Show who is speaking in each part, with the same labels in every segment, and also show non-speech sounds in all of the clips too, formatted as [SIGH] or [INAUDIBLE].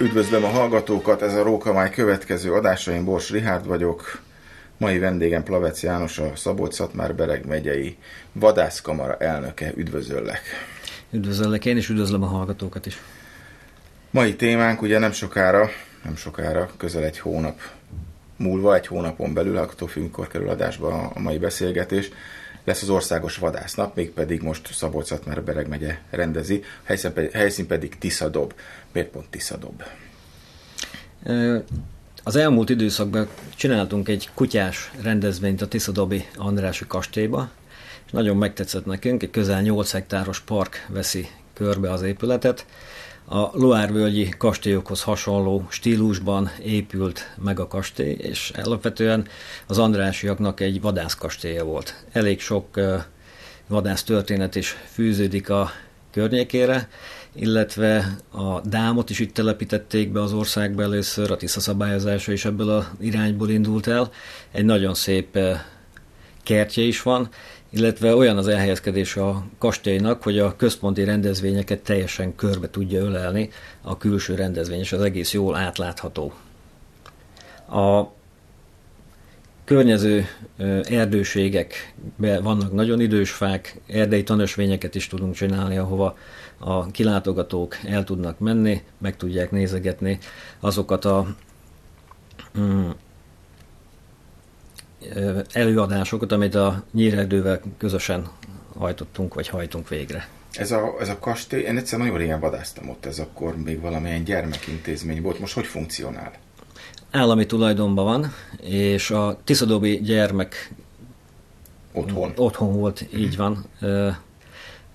Speaker 1: Üdvözlöm a hallgatókat, ez a Rókamály következő adásaim, Bors Rihárd vagyok. Mai vendégem Plavec János, a Szabolcs-Szatmár-Bereg megyei vadászkamara elnöke. Üdvözöllek!
Speaker 2: Üdvözöllek én, és üdvözlöm a hallgatókat is.
Speaker 1: Mai témánk ugye nem sokára, nem sokára, közel egy hónap múlva, egy hónapon belül, attól függ, mikor kerül adásba a mai beszélgetés, lesz az országos vadásznap, mégpedig most szabolcs már Bereg megye rendezi, helyszín pedig, helyszín pedig Tiszadob. Miért pont Tiszadob?
Speaker 2: Az elmúlt időszakban csináltunk egy kutyás rendezvényt a Tiszadobi Andrási kastélyba, és nagyon megtetszett nekünk, egy közel 8 hektáros park veszi körbe az épületet, a Loárvölgyi kastélyokhoz hasonló stílusban épült meg a kastély, és alapvetően az Andrásiaknak egy vadászkastélya volt. Elég sok vadász történet is fűződik a környékére, illetve a dámot is itt telepítették be az országba először, a Tisza szabályozása is ebből az irányból indult el. Egy nagyon szép kertje is van, illetve olyan az elhelyezkedés a kastélynak, hogy a központi rendezvényeket teljesen körbe tudja ölelni a külső rendezvény, és az egész jól átlátható. A környező erdőségekben vannak nagyon idős fák, erdei tanösvényeket is tudunk csinálni, ahova a kilátogatók el tudnak menni, meg tudják nézegetni azokat a mm, előadásokat, amit a nyíregdővel közösen hajtottunk, vagy hajtunk végre.
Speaker 1: Ez a, ez a kastély, én egyszer nagyon régen vadáztam ott, ez akkor még valamilyen gyermekintézmény volt, most hogy funkcionál?
Speaker 2: Állami tulajdonban van, és a Tiszadobi gyermek
Speaker 1: otthon,
Speaker 2: otthon volt, így van.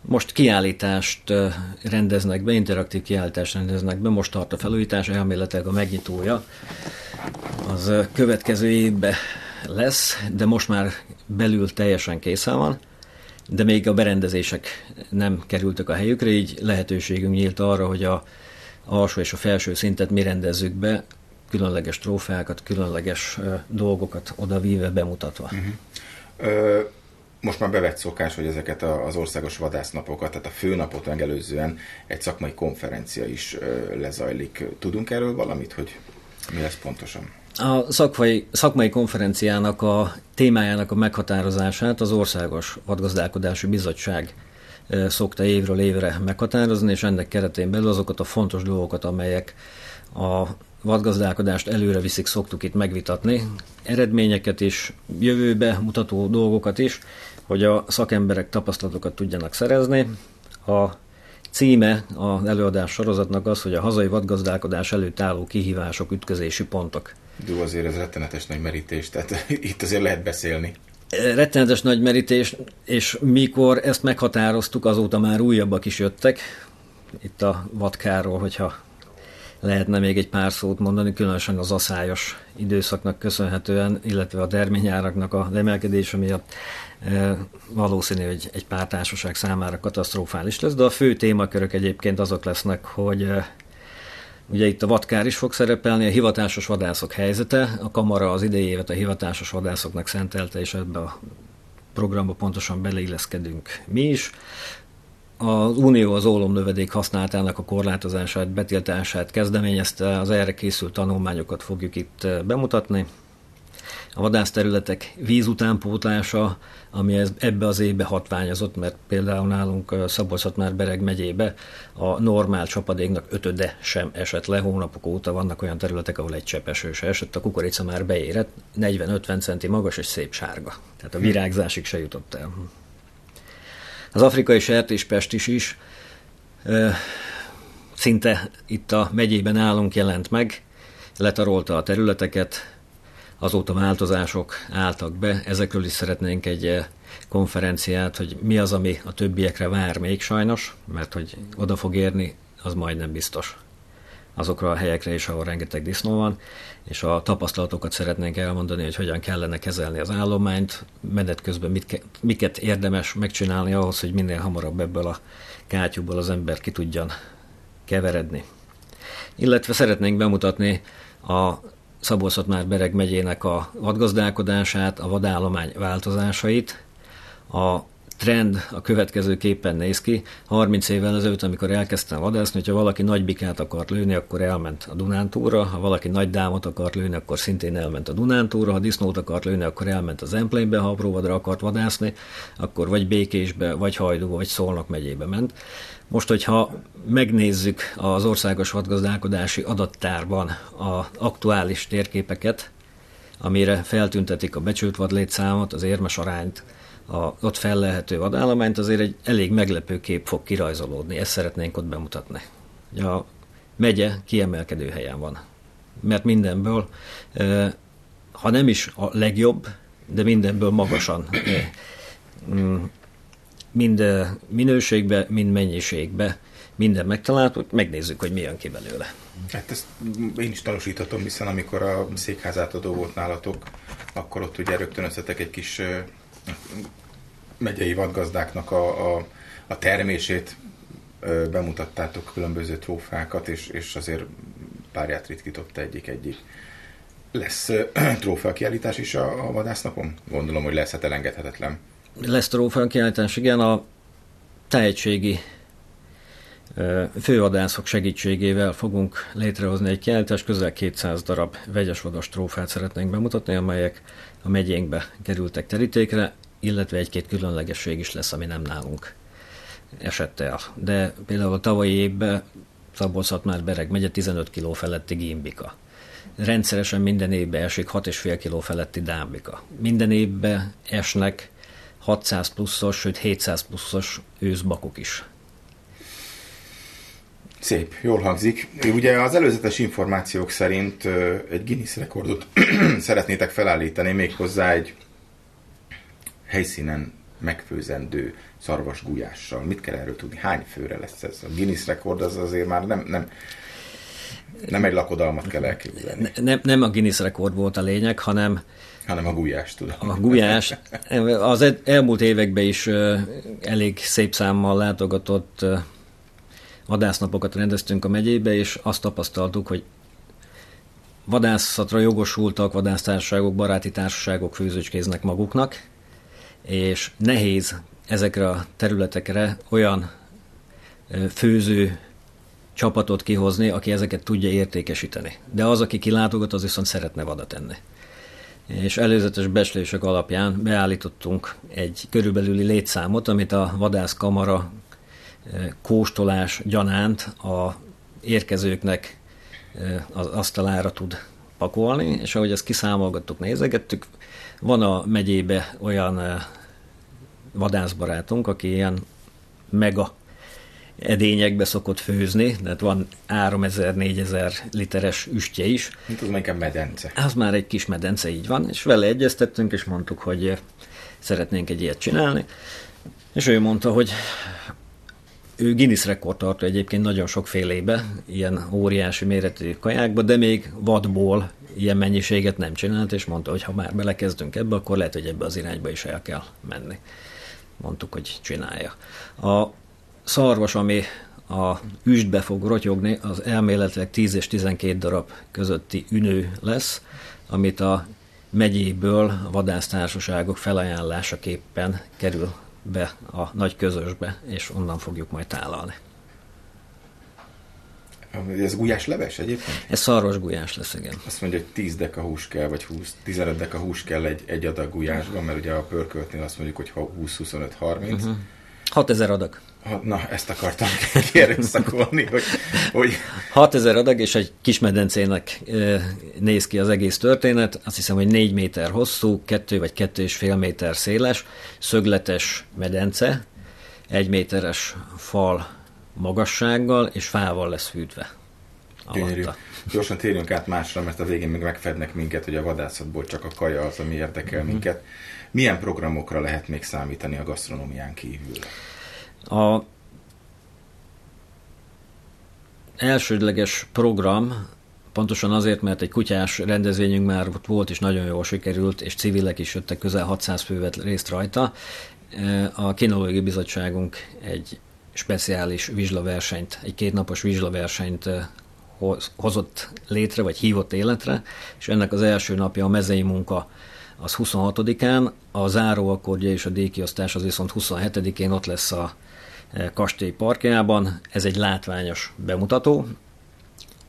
Speaker 2: Most kiállítást rendeznek be, interaktív kiállítást rendeznek be, most tart a felújítás, elméletileg a megnyitója. Az következő évben lesz, de most már belül teljesen készen van, de még a berendezések nem kerültek a helyükre, így lehetőségünk nyílt arra, hogy a alsó és a felső szintet mi rendezzük be, különleges trófeákat, különleges dolgokat odavíve, bemutatva. Uh-huh.
Speaker 1: Ö, most már bevett szokás, hogy ezeket az országos vadásznapokat, tehát a főnapot megelőzően egy szakmai konferencia is lezajlik. Tudunk erről valamit, hogy mi lesz pontosan?
Speaker 2: A szakmai, szakmai konferenciának a témájának a meghatározását az Országos Vadgazdálkodási Bizottság szokta évről évre meghatározni, és ennek keretén belül azokat a fontos dolgokat, amelyek a vadgazdálkodást előre viszik, szoktuk itt megvitatni. Eredményeket is, jövőbe mutató dolgokat is, hogy a szakemberek tapasztalatokat tudjanak szerezni. A címe az előadás sorozatnak az, hogy a hazai vadgazdálkodás előtt álló kihívások, ütközési pontok.
Speaker 1: Jó, azért ez rettenetes nagy merítés, tehát [LAUGHS] itt azért lehet beszélni.
Speaker 2: Rettenetes nagy merítés, és mikor ezt meghatároztuk, azóta már újabbak is jöttek. Itt a vadkáról, hogyha lehetne még egy pár szót mondani, különösen az aszályos időszaknak köszönhetően, illetve a terményáraknak a emelkedése miatt e, valószínű, hogy egy pár társaság számára katasztrofális lesz, de a fő témakörök egyébként azok lesznek, hogy e, Ugye itt a vadkár is fog szerepelni, a hivatásos vadászok helyzete, a kamara az idei évet a hivatásos vadászoknak szentelte, és ebbe a programba pontosan beleilleszkedünk mi is. Az Unió az ólomnövedék használatának a korlátozását, betiltását kezdeményezte, az erre készült tanulmányokat fogjuk itt bemutatni a vadászterületek vízutánpótlása, ami ez, ebbe az évbe hatványozott, mert például nálunk szabolcs már Bereg megyébe a normál csapadéknak ötöde sem esett le, hónapok óta vannak olyan területek, ahol egy csepp eső se esett, a kukorica már beérett, 40-50 centi magas és szép sárga. Tehát a virágzásig se jutott el. Az afrikai sertéspest is is szinte itt a megyében állunk jelent meg, letarolta a területeket, azóta változások álltak be, ezekről is szeretnénk egy eh, konferenciát, hogy mi az, ami a többiekre vár még sajnos, mert hogy oda fog érni, az majdnem biztos azokra a helyekre is, ahol rengeteg disznó van, és a tapasztalatokat szeretnénk elmondani, hogy hogyan kellene kezelni az állományt, menet közben mit, miket érdemes megcsinálni ahhoz, hogy minél hamarabb ebből a kátyúból az ember ki tudjan keveredni. Illetve szeretnénk bemutatni a szabolcs már Bereg megyének a vadgazdálkodását, a vadállomány változásait, a trend a következő képen néz ki. 30 évvel ezelőtt, amikor elkezdtem vadászni, hogyha valaki nagy bikát akart lőni, akkor elment a Dunántúra, ha valaki nagy dámot akart lőni, akkor szintén elment a Dunántúra, ha disznót akart lőni, akkor elment az Emplénbe, ha apróvadra akart vadászni, akkor vagy Békésbe, vagy Hajdúba, vagy Szolnok megyébe ment. Most, hogyha megnézzük az országos vadgazdálkodási adattárban az aktuális térképeket, amire feltüntetik a becsült vadlétszámot, az érmes arányt, a ott fellehető vadállományt, azért egy elég meglepő kép fog kirajzolódni. Ezt szeretnénk ott bemutatni. A megye kiemelkedő helyen van. Mert mindenből, ha nem is a legjobb, de mindenből magasan mm, mind minőségbe, mind mennyiségbe minden megtalált, megnézzük, hogy mi jön ki belőle.
Speaker 1: Hát ezt én is tanúsíthatom, hiszen amikor a székházátadó volt nálatok, akkor ott ugye rögtön összetek egy kis megyei vadgazdáknak a, a, a termését bemutattátok különböző trófákat, és, és azért párját ritkította egyik-egyik. Lesz [CLEARS THROAT] trófea kiállítás is a, a vadásznapon? Gondolom, hogy lesz, hát elengedhetetlen.
Speaker 2: Lesz trófea kiállítás, igen, a tehetségi fővadászok segítségével fogunk létrehozni egy kiállítást, közel 200 darab vegyes vadas trófát szeretnénk bemutatni, amelyek a megyénkbe kerültek terítékre, illetve egy-két különlegesség is lesz, ami nem nálunk esett el. De például a tavalyi évben szabolcs már Bereg megye 15 kg feletti gimbika. Rendszeresen minden évben esik 6,5 kg feletti dámbika. Minden évben esnek 600 pluszos, sőt 700 pluszos őszbakok is.
Speaker 1: Szép, jól hangzik. Ugye az előzetes információk szerint egy Guinness rekordot [CLEARS THROAT] szeretnétek felállítani, méghozzá egy helyszínen megfőzendő szarvas gulyással. Mit kell erről tudni? Hány főre lesz ez? A Guinness rekord az azért már nem, nem, nem egy lakodalmat kell elképzelni.
Speaker 2: Nem, nem a Guinness rekord volt a lényeg, hanem
Speaker 1: hanem a gulyás, tudom.
Speaker 2: A gulyás. Az elmúlt években is elég szép számmal látogatott vadásznapokat rendeztünk a megyébe, és azt tapasztaltuk, hogy vadászatra jogosultak, vadásztársaságok, baráti társaságok főzőcskéznek maguknak, és nehéz ezekre a területekre olyan főző csapatot kihozni, aki ezeket tudja értékesíteni. De az, aki kilátogat, az viszont szeretne vadat enni. És előzetes becslések alapján beállítottunk egy körülbelüli létszámot, amit a vadászkamara kóstolás gyanánt a érkezőknek az asztalára tud pakolni, és ahogy ezt kiszámolgattuk, nézegettük, van a megyébe olyan vadászbarátunk, aki ilyen mega edényekbe szokott főzni, tehát van 3000-4000 literes üstje is.
Speaker 1: Mint az inkább medence.
Speaker 2: Az már egy kis medence, így van, és vele egyeztettünk, és mondtuk, hogy szeretnénk egy ilyet csinálni, és ő mondta, hogy ő Guinness rekordtartó egyébként nagyon sokfélébe, ilyen óriási méretű kajákba, de még vadból ilyen mennyiséget nem csinált, és mondta, hogy ha már belekezdünk ebbe, akkor lehet, hogy ebbe az irányba is el kell menni. Mondtuk, hogy csinálja. A szarvas, ami a üstbe fog rotyogni, az elméletileg 10 és 12 darab közötti ünő lesz, amit a megyéből a vadásztársaságok felajánlásaképpen kerül be a nagy közösbe, és onnan fogjuk majd tálalni.
Speaker 1: Ez gulyás leves egyébként?
Speaker 2: Ez szarvas gulyás lesz, igen.
Speaker 1: Azt mondja, hogy 10 deka hús kell, vagy 20, 15 deka hús kell egy, egy adag gulyásban, mert ugye a pörköltnél azt mondjuk, hogy 20-25-30. Uh-huh.
Speaker 2: 6000 adag.
Speaker 1: Na, ezt akartam [LAUGHS] kierőszakolni, hogy, hogy...
Speaker 2: 6000 adag, és egy kis medencének néz ki az egész történet. Azt hiszem, hogy 4 méter hosszú, 2 vagy 2,5 méter széles, szögletes medence, egy méteres fal magassággal, és fával lesz fűtve.
Speaker 1: Gyönyörű. Gyorsan térjünk át másra, mert a végén még megfednek minket, hogy a vadászatból csak a kaja az, ami érdekel mm-hmm. minket. Milyen programokra lehet még számítani a gasztronómián kívül?
Speaker 2: A elsődleges program pontosan azért, mert egy kutyás rendezvényünk már volt, és nagyon jól sikerült, és civilek is jöttek, közel 600 fő vett részt rajta. A Kinológiai Bizottságunk egy speciális vizslaversenyt, egy kétnapos vizslaversenyt hozott létre, vagy hívott életre, és ennek az első napja a mezei munka az 26-án, a záróakkordja és a díjkiosztás az viszont 27-én ott lesz a kastély parkjában. Ez egy látványos bemutató,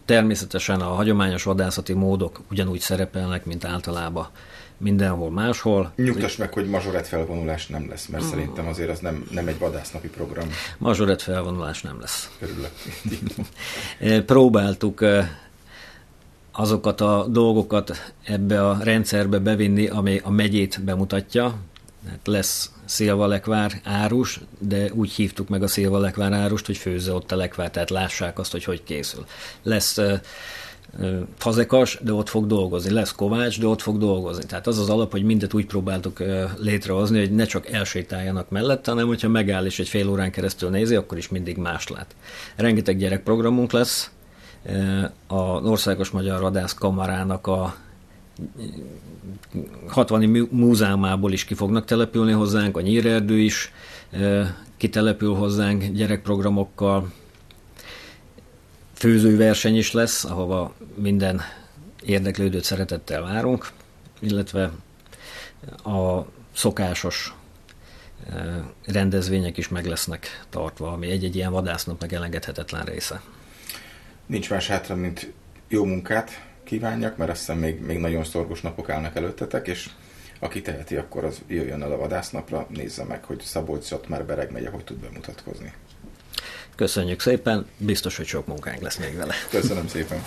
Speaker 2: Természetesen a hagyományos vadászati módok ugyanúgy szerepelnek, mint általában mindenhol máshol.
Speaker 1: Nyugtass meg, hogy mazsoret felvonulás nem lesz, mert mm. szerintem azért az nem, nem egy vadásznapi program.
Speaker 2: Mazsoret felvonulás nem lesz.
Speaker 1: Körülök. [LAUGHS]
Speaker 2: Próbáltuk eh, azokat a dolgokat ebbe a rendszerbe bevinni, ami a megyét bemutatja. Hát lesz szilvalekvár árus, de úgy hívtuk meg a szilvalekvár árust, hogy főzze ott a lekvár, tehát lássák azt, hogy hogy készül. Lesz fazekas, de ott fog dolgozni. Lesz kovács, de ott fog dolgozni. Tehát az az alap, hogy mindet úgy próbáltuk létrehozni, hogy ne csak elsétáljanak mellette, hanem hogyha megáll és egy fél órán keresztül nézi, akkor is mindig más lát. Rengeteg gyerekprogramunk lesz. A Országos Magyar Vadász Kamarának a 60 múzeumából is ki fognak települni hozzánk, a Nyírerdő is kitelepül hozzánk gyerekprogramokkal, főzőverseny is lesz, ahova minden érdeklődőt szeretettel várunk, illetve a szokásos rendezvények is meg lesznek tartva, ami egy-egy ilyen vadásznapnak elengedhetetlen része.
Speaker 1: Nincs más hátra, mint jó munkát, kívánjak, mert azt hiszem még, még nagyon szorgos napok állnak előttetek, és aki teheti, akkor az jöjjön el a vadásznapra, nézze meg, hogy szabolcs már Bereg megye hogy tud bemutatkozni.
Speaker 2: Köszönjük szépen, biztos, hogy sok munkánk lesz még vele.
Speaker 1: Köszönöm szépen.